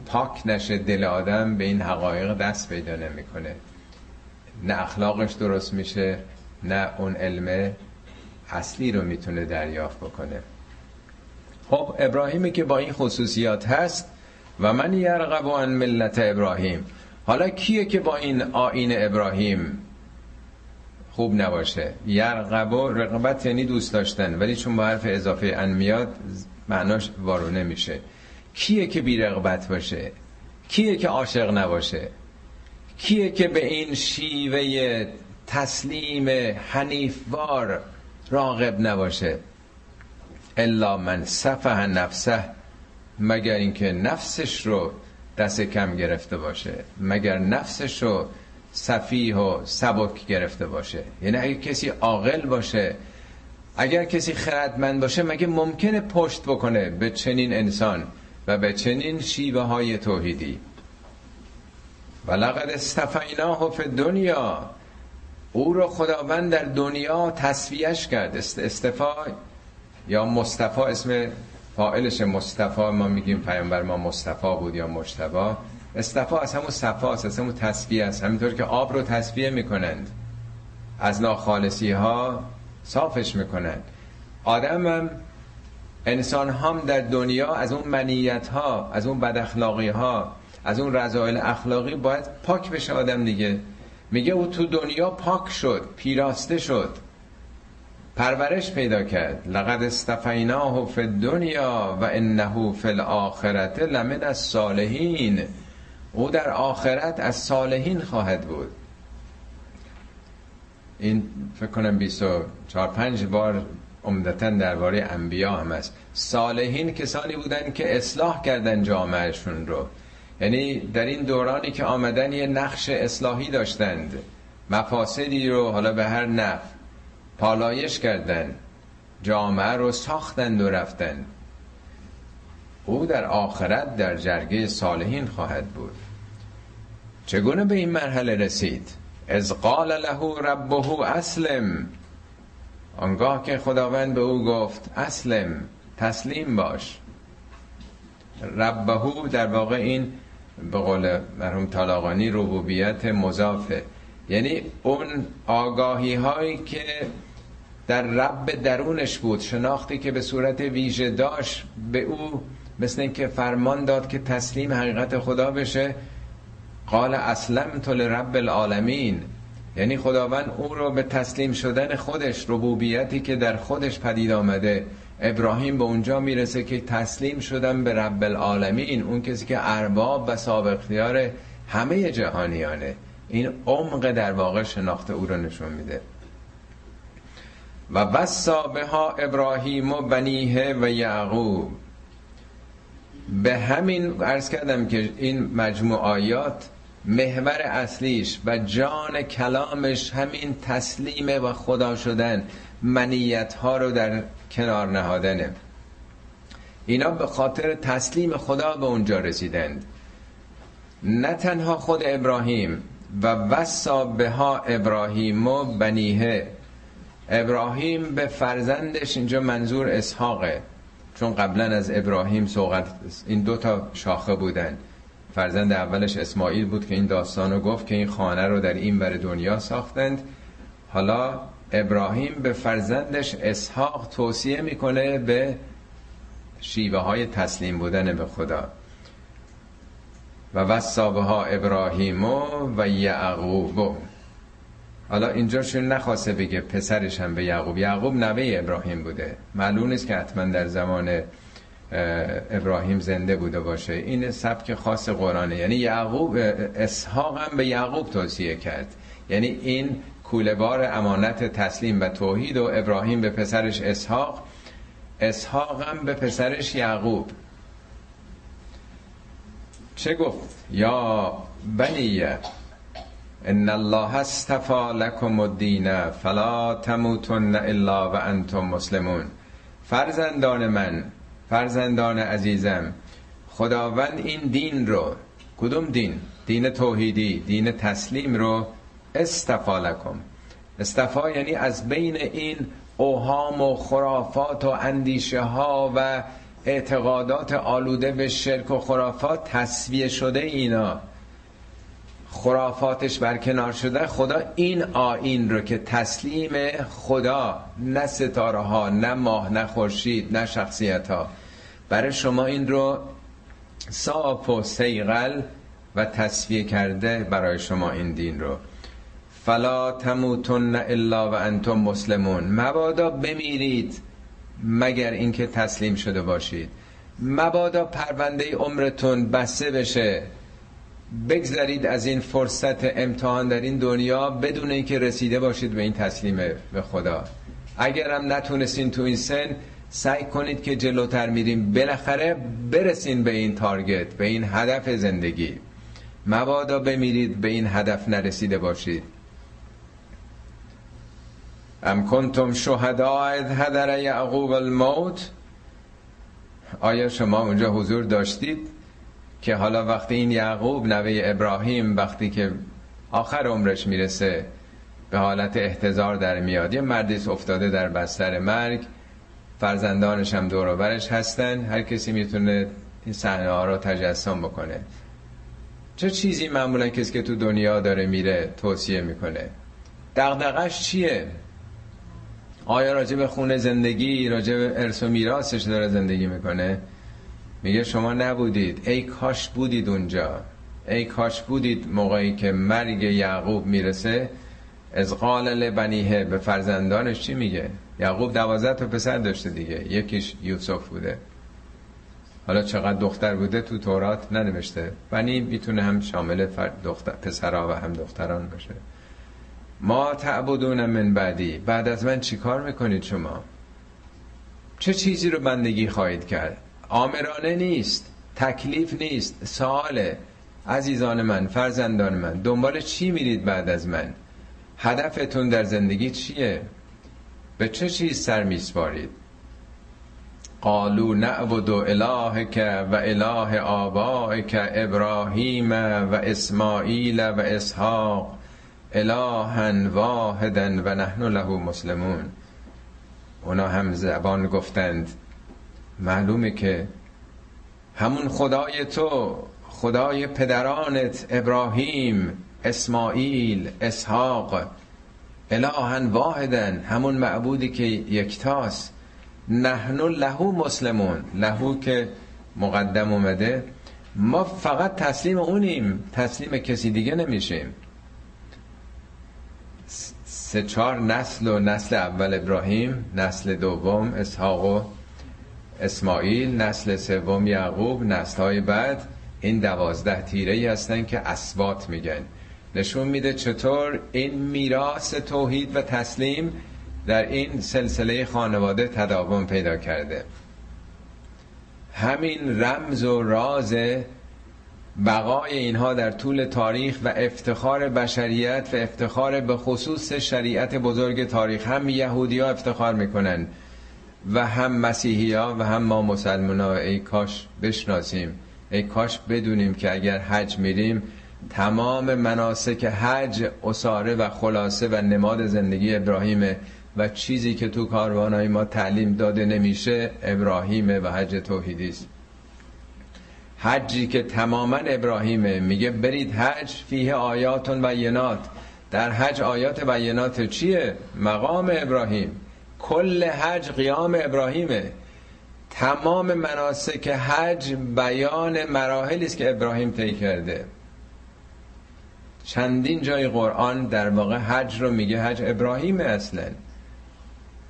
پاک نشه دل آدم به این حقایق دست پیدا نمی‌کنه. نه اخلاقش درست میشه نه اون علم اصلی رو می‌تونه دریافت بکنه. خب ابراهیمی که با این خصوصیات هست و من یرغب عن ملت ابراهیم. حالا کیه که با این آین ابراهیم خوب نباشه. یرغب و رقبت یعنی دوست داشتن ولی چون با حرف اضافه ان میاد معناش وارو نمیشه کیه که بی رغبت باشه؟ کیه که عاشق نباشه؟ کیه که به این شیوه تسلیم حنیفوار راغب نباشه؟ الا من صفح نفسه مگر اینکه نفسش رو دست کم گرفته باشه. مگر نفسشو صفیح و سبک گرفته باشه. یعنی اگه کسی عاقل باشه اگر کسی خردمند باشه مگه ممکنه پشت بکنه به چنین انسان و به چنین شیوه های توحیدی؟ ولقد استفیناه فی دنیا او رو خداوند در دنیا تصفیهش کرد. استفا یا مصطفی اسم فائلش مصطفی. ما میگیم پیامبر ما مصطفی بود یا مجتبا استفا از همون صفا از همون تصفیه است. همینطور که آب رو تصفیه می‌کنند. از ناخالصی ها صافش می‌کنند. آدم هم انسان هم در دنیا از اون منیت ها از اون بد اخلاقی ها از اون رضایل اخلاقی باید پاک بشه آدم دیگه. میگه او تو دنیا پاک شد پیراسته شد. پرورش پیدا کرد. لقد استفیناه فی دنیا و انه فی الاخرت لمن الصالحین. او در آخرت از صالحین خواهد بود. این فکر کنم 24 5 بار عمدتا درباره انبیا هم است. صالحین کسانی بودن که اصلاح کردن جامعهشون رو. یعنی در این دورانی که آمدن یه نقش اصلاحی داشتند. مفاسدی رو حالا به هر نف پالایش کردن جامعه رو ساختند و رفتن او در آخرت در جرگه صالحین خواهد بود. چگونه به این مرحله رسید؟ از قال له ربه اسلم. آنگاه که خداوند به او گفت اسلم تسلیم باش. ربهو در واقع این به قول مرحوم طالاقانی ربوبیت مضافه. یعنی اون آگاهی هایی که در رب درونش بود شناختی که به صورت ویژه داشت به او مثل اینکه فرمان داد که تسلیم حقیقت خدا بشه قال اسلم تو رب العالمین. یعنی خداوند او رو به تسلیم شدن خودش ربوبیتی که در خودش پدید آمده. ابراهیم به اونجا می‌رسه که تسلیم شدن به رب العالمین اون کسی که ارباب و سابق اختیار همه جهانیانه. این عمق در واقع شناخت او رو نشون میده. و وسا ها ابراهیم و بنیه و یعقوب. به همین عرض کردم که این مجموع آیات محور اصلیش و جان کلامش همین تسلیم و خدا شدن منیت ها رو در کنار نهادنه. اینا به خاطر تسلیم خدا به اونجا رسیدند. نه تنها خود ابراهیم و وسا به ها ابراهیم و بنیه. ابراهیم به فرزندش اینجا منظور اسحاقه چون قبلا از ابراهیم سوقت این دو تا شاخه بودن. فرزند اولش اسماعیل بود که این داستان رو گفت که این خانه رو در این بر دنیا ساختند. حالا ابراهیم به فرزندش اسحاق توصیه می‌کنه به شیوه های تسلیم بودن به خدا. و وصابه ها ابراهیم و یعقوب حالا اینجا شون نخواسته بگه پسرش هم به یعقوب. یعقوب نوه ابراهیم بوده. معلوم نیست که حتما در زمان ابراهیم زنده بوده باشه. این سبک خاص قرآنه. یعنی یعقوب اسحاق هم به یعقوب توصیه کرد. یعنی این کولبار امانت تسلیم و توحید و ابراهیم به پسرش اسحاق اسحاق هم به پسرش یعقوب. چه گفت؟ یا بنیه ان الله استفا لكم الدین فلا تموتن الا و انتم مسلمون. فرزندان من فرزندان عزیزم خداوند این دین رو کدوم دین؟ دین توحیدی دین تسلیم رو استفا لکم. استفا یعنی از بین این اوهام و خرافات و اندیشه ها و اعتقادات آلوده به شرک و خرافات تصویه شده اینا. خرافاتش برکنار شده خدا این آین رو که تسلیم خدا نه ستاره ها نه ماه نه خورشید نه شخصیت ها برای شما این رو صاف و سیغل و تصویه کرده برای شما این دین رو. فلا تموتن الا و انتم مسلمون. مبادا بمیرید مگر اینکه تسلیم شده باشید. مبادا پرونده عمرتون بسته بشه. بگذرید از این فرصت امتحان در این دنیا بدون اینکه رسیده باشید به این تسلیم به خدا. اگرم نتونستین تو این سن سعی کنید که جلوتر میریم. بالاخره برسین به این تارگت به این هدف زندگی. مبادا بمیرید به این هدف نرسیده باشید. ام کنتم شهداء اذ حضر یعقوب الموت. آیا شما اونجا حضور داشتید؟ که حالا وقتی این یعقوب نوه ابراهیم وقتی که آخر عمرش می‌رسه به حالت احتضار در میاد یه مردیس افتاده در بستر مرگ فرزندانش هم دور برش هستن هر کسی می‌تونه این صحنه ها رو تجسم بکنه. چه چیزی معمولا کسی که تو دنیا داره میره توصیه می‌کنه؟ دغدغش چیه؟ آیا راجع خونه زندگی راجع به ارث و میراثش داره زندگی می‌کنه؟ میگه شما نبودید. ای کاش بودید اونجا. ای کاش بودید موقعی که مرگ یعقوب می‌رسه. از قال لبنیه به فرزندانش چی میگه؟ یعقوب دوازده تا پسر داشته دیگه. یکیش یوسف بوده. حالا چقدر دختر بوده تو تورات ننوشته. بنی می‌تونه هم شامل دختر پسرها و هم دختران باشه. ما تعبدون من بعدی. بعد از من چیکار می‌کنید شما؟ چه چیزی رو بندگی خواهید کرد؟ آمرانه نیست تکلیف نیست. سواله عزیزان من فرزندان من دنبال چی میرید بعد از من؟ هدفتون در زندگی چیه؟ به چه چیز سر میسپارید؟ قالو نعبد الهک و اله آبائک ابراهیم و اسماعیل و اسحاق. الها واحدا و نحن له مسلمون. اونا هم زبان گفتند. معلومه که همون خدای تو خدای پدرانت ابراهیم اسماعیل اسحاق الها واحدا همون معبودی که یکتاست. نحن له مسلمون. لهو که مقدم اومده. ما فقط تسلیم اونیم. تسلیم کسی دیگه نمیشیم. سه چهار نسل و نسل اول ابراهیم نسل دوم اسحاق و اسماعیل نسل سوم یعقوب نسل های بعد این دوازده تیره ای هستن که اسبات میگن. نشون میده چطور این میراث توحید و تسلیم در این سلسله خانواده تداوم پیدا کرده. همین رمز و راز بقای اینها در طول تاریخ و افتخار بشریت و افتخار به خصوص شریعت بزرگ تاریخ هم یهودی ها افتخار می‌کنن. و هم مسیحی ها و هم ما مسلمان ها ای کاش بشناسیم. ای کاش بدونیم که اگر حج میریم تمام مناسک حج اصاره و خلاصه و نماد زندگی ابراهیمه و چیزی که تو کاروانهای ما تعلیم داده نمیشه ابراهیمه و حج توحیدی است. حجی که تماما ابراهیمه. میگه برید حج فیه آیاتون بینات. در حج آیات بینات چیه؟ مقام ابراهیم. کل حج قیام ابراهیمه. تمام مناسک حج بیان مراحلی است که ابراهیم طی کرده. چندین جای قرآن در واقع حج رو میگه حج ابراهیمه اصلا.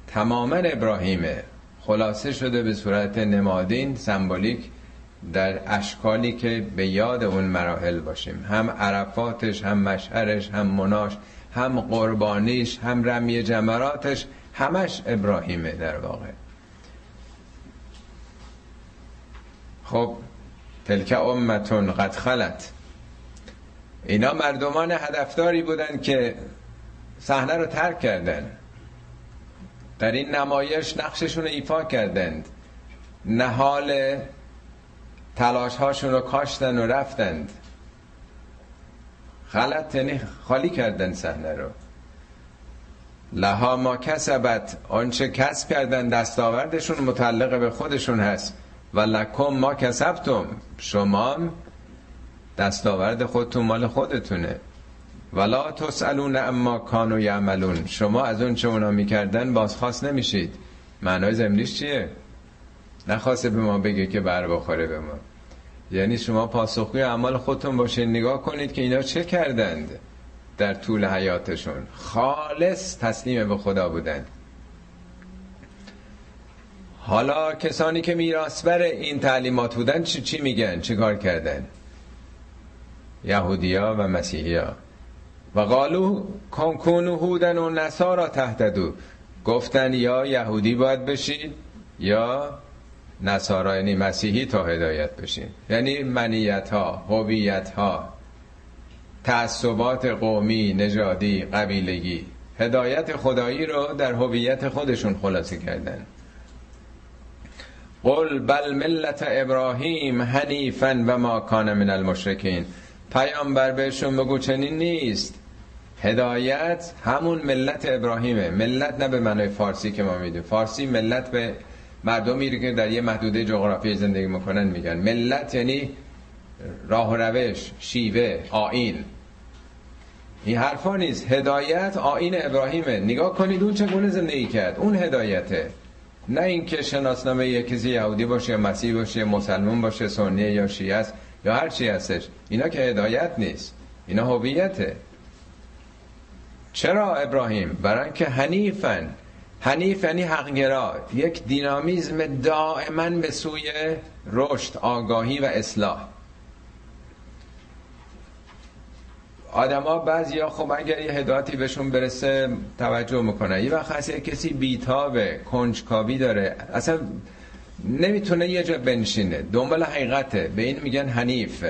تماما ابراهیمه. خلاصه شده به صورت نمادین سمبولیک در اشکالی که به یاد اون مراحل باشیم. هم عرفاتش هم مشهرش هم مناش هم قربانیش هم رمی جمراتش همش ابراهیمه در واقع. خب تلک امتون قد خلت. اینا مردمان هدفداری بودن که صحنه رو ترک کردن. در این نمایش نقششون رو ایفا کردند. نهال تلاش هاشون رو کاشتن و رفتند. غلط یعنی خالی کردن صحنه رو. لها ما کسبت. آنچه کسب کردن دستاوردشون متعلق به خودشون هست. و لکم ما کسبتم. شما دستاورد خودتون مال خودتونه. ولا تسالون اما کانو یعملون. شما از اون چه اونا می‌کردن بازخواست نمیشید. معنای زمینیش چیه؟ نخواسته به ما بگه که بر بخوره به ما. یعنی شما پاسخگوی اعمال خودتون باشین. نگاه کنید که اینا چه کردند. در طول حیاتشون. خالص تسلیم به خدا بودند حالا کسانی که میراثبر این تعلیمات بودن چی, چی میگن؟ چه کار کردن؟ یهودیا و مسیحیا. و قالو کنکونو هودن و نصارا تهتدو گفتن یا یهودی باید بشید یا نصارا یعنی مسیحی تا هدایت بشیم یعنی منیت ها هویت ها تعصبات قومی نژادی قبیلگی. هدایت خدایی رو در هویت خودشون خلاصه کردن. قل بل ملت ابراهیم حنیفا و ما کان من المشرکین. پیامبر بهشون بگو چنین نیست. هدایت همون ملت ابراهیمه. ملت نه به معنای فارسی که ما می‌دونیم. فارسی ملت به مردمی که در یه محدوده جغرافی زندگی می‌کنن میگن. ملت یعنی راه و روش شیوه آین این حرفا نیست. هدایت آین ابراهیمه. نگاه کنید اون چگونه زندگی کرد. اون هدایته. نه اینکه شناسنامه یک کسی یهودی باشه مسیح باشه مسلمان باشه سنی یا شیعه است یا هر چی هستش. اینا که هدایت نیست. اینا هویته. چرا ابراهیم؟ برای که حنیفن. حنیف یعنی حقگرا. یک دینامیزم دائما به سوی رشد آگاهی و اصلاح. آدما بعضیا خب اگر یه هدایتی بهشون برسه توجه می‌کنه یه وقت هست کسی بیتابه کنجکاوی داره. اصلا نمی‌تونه یه جا بنشینه. دنبال حقیقته. به این میگن حنیف.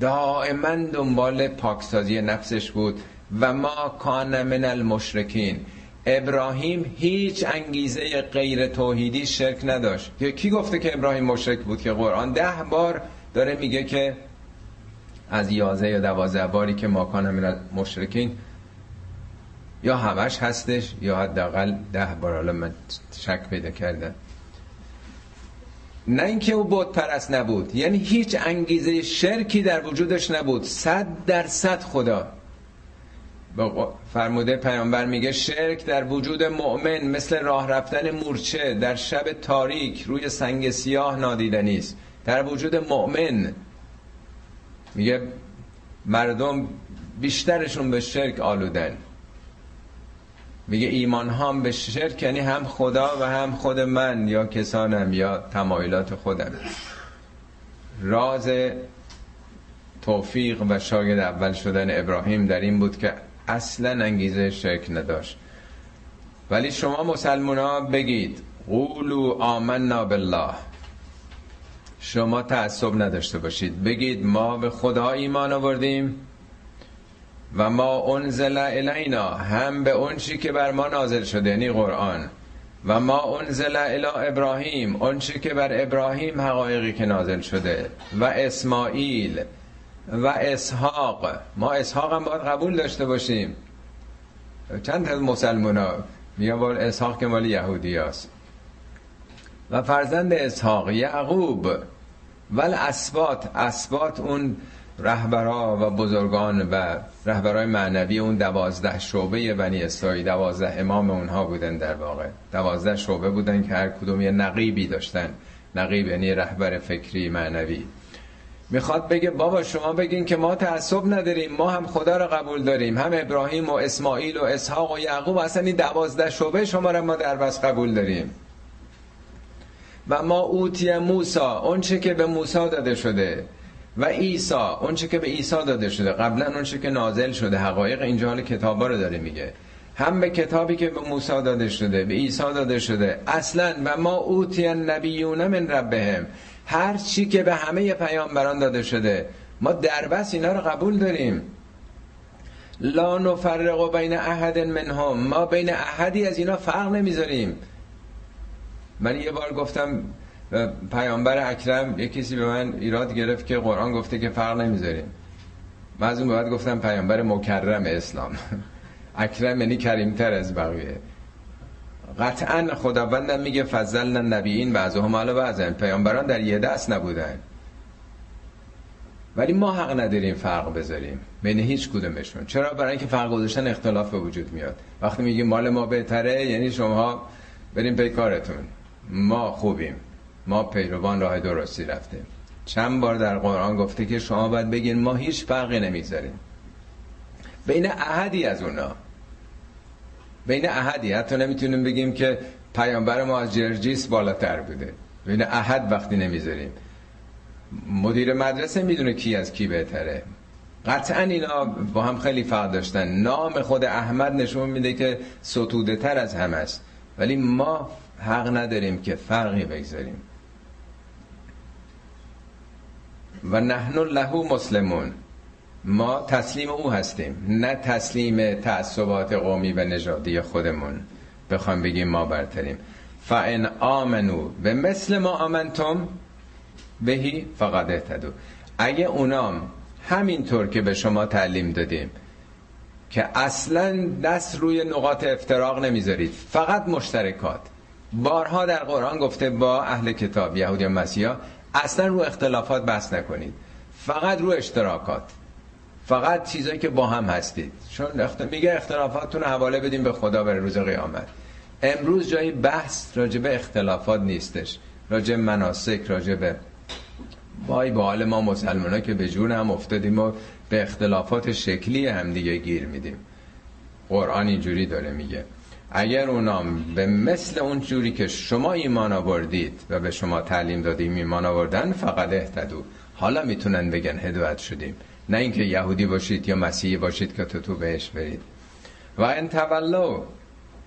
دائما دنبال پاکسازی نفسش بود و ما کان من المشرکین. ابراهیم هیچ انگیزه غیر توحیدی شرک نداشت. کی گفته که ابراهیم مشرک بود؟ که قرآن ده بار داره میگه که از یازه یا دوازده باری که ما کان من مشرکین یا همش هستش یا حداقل ده بار. حالا من شک پیدا کردم. نه اینکه او بود پرست نبود یعنی هیچ انگیزه شرکی در وجودش نبود. صد در صد خدا فرموده پیامبر میگه شرک در وجود مؤمن مثل راه رفتن مورچه در شب تاریک روی سنگ سیاه نادیدنی است در وجود مؤمن میگه مردم بیشترشون به شرک آلودن. میگه ایمان هم به شرک یعنی هم خدا و هم خود من یا کسانم یا تمایلات خودم. راز توفیق و شاگرد اول شدن ابراهیم در این بود که اصلا انگیزه شرک نداشت. ولی شما مسلمان ها بگید قولو آمنا بالله. شما تعصب نداشته باشید. بگید ما به خدا ایمان آوردیم و ما انزل الینا هم به اون چی که بر ما نازل شده یعنی قرآن. و ما انزل الی ابراهیم اون چی که بر ابراهیم حقایقی که نازل شده. و اسماعیل و اسحاق. ما اسحاق هم باید قبول داشته باشیم. چند از مسلمان ها میگن اسحاق که مال یهودی هست. و فرزند اسحاق یعقوب. ول اسبات اسبات اون رهبرا و بزرگان و رهبرای معنوی اون دوازده شعبه بنی اسرائیل دوازده امام اونها بودن در واقع. دوازده شعبه بودن که هر کدوم یه نقیبی داشتن. نقیب یعنی رهبر فکری معنوی. می‌خواد بگه بابا شما بگین که ما تعصب نداریم ما هم خدا رو قبول داریم. هم ابراهیم و اسماعیل و اسحاق و یعقوب اصلا این دوازده شعبه شما رو ما در بس قبول داریم. و ما اوتی موسا اونچه که به موسی داده شده. و عیسی اونچه که به عیسی داده شده. قبلا اونچه که نازل شده. حقایق اینجا حال کتابا رو داره میگه. هم به کتابی که به موسی داده شده به عیسی داده شده. اصلا و ما اوتی نبیون من ربهم. هر چی که به همه پیامبران داده شده. ما دربست اینا رو قبول داریم. لا نفرق بین احد منهم. ما بین احدی از اینا فرق نمی‌ذاریم. من یه بار گفتم پیامبر اکرم یه کسی به من ایراد گرفت که قرآن گفته که فرق نمی‌ذاریم من از اون بعد گفتم پیامبر مکرم اسلام. (laughs) اکرم یعنی کریمتر از بقیه. قطعا خداوندم میگه فضلنا نبیین بعضهم علی بعضن پیامبران در یه دست نبودن. ولی ما حق نداریم فرق بذاریم. بین هیچ کدومشون. چرا؟ برای اینکه فرق گذاشتن اختلاف به وجود میاد. وقتی میگیم مال ما بهتره یعنی شما بریم پی کارتون. ما خوبیم. ما پیروان راه درستی رفتیم. چند بار در قرآن گفته که شما باید بگین ما هیچ فرقی نمی‌ذاریم. بین احدی از اونا. بین احدی. حتی نمی‌تونیم بگیم که پیامبر ما از جرجیس بالاتر بوده. بین احد وقتی نمی‌ذاریم. مدیر مدرسه می‌دونه کی از کی بهتره. قطعا اینا با هم خیلی فرق داشتن. نام خود احمد نشون میده که ستوده تر از همه است ولی ما حق نداریم که فرقی بگذاریم. و نحن له مسلمون. ما تسلیم او هستیم نه تسلیم تعصبات قومی و نژادی خودمون. بخوام بگیم ما برتریم. فان آمنو به مثل ما آمنتم بهی فقط اهتدو اگه اونام همینطور که به شما تعلیم دادیم که اصلا دست روی نقاط افتراق نمی‌ذارید فقط مشترکات. بارها در قرآن گفته با اهل کتاب یهودی و مسیحا اصلا رو اختلافات بحث نکنید. فقط رو اشتراکات. فقط چیزایی که با هم هستید. چون اخت... میگه اختلافاتتون حواله بدیم به خدا برای روز قیامت. امروز جای بحث راجب اختلافات نیستش. راجب مناسک راجب وای با حال ما مسلمان ها که به جون هم افتادیم و به اختلافات شکلی هم دیگه گیر میدیم. قرآن اینجوری داره میگه. اگر اونام به مثل اون جوری که شما ایمان آوردید و به شما تعلیم دادیم ایمان آوردن فقط اهتدو. حالا می‌تونن بگن هدایت شدیم. نه اینکه یهودی باشید یا مسیحی باشید که تو تو بهش برید. و ان تولو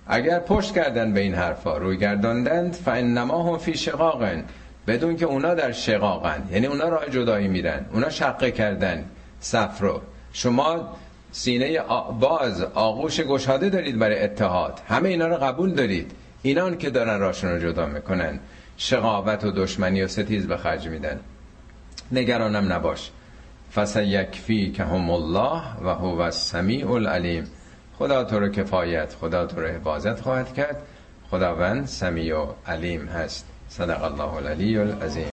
اگر پشت کردن به این حرفا روی گرداندند فانما هم فی شقاقن. بدون که اونا در شقاقن. یعنی اونا راه جدایی میرن. اونا شقه کردن. صف رو شما سینه باز آغوش گشاده دارید برای اتحاد. همه اینا رو قبول دارید. اینان که دارن راشون رو جدا می‌کنن. شقاوت و دشمنی و ستیز به خرج میدن. نگرانم نباش. فسیکفی که هم الله و هو السمیع العلیم. خدا تو رو کفایت خدا تو رو حفاظت خواهد کرد. خداوند سمیع و علیم هست. صدق الله العلی العظیم.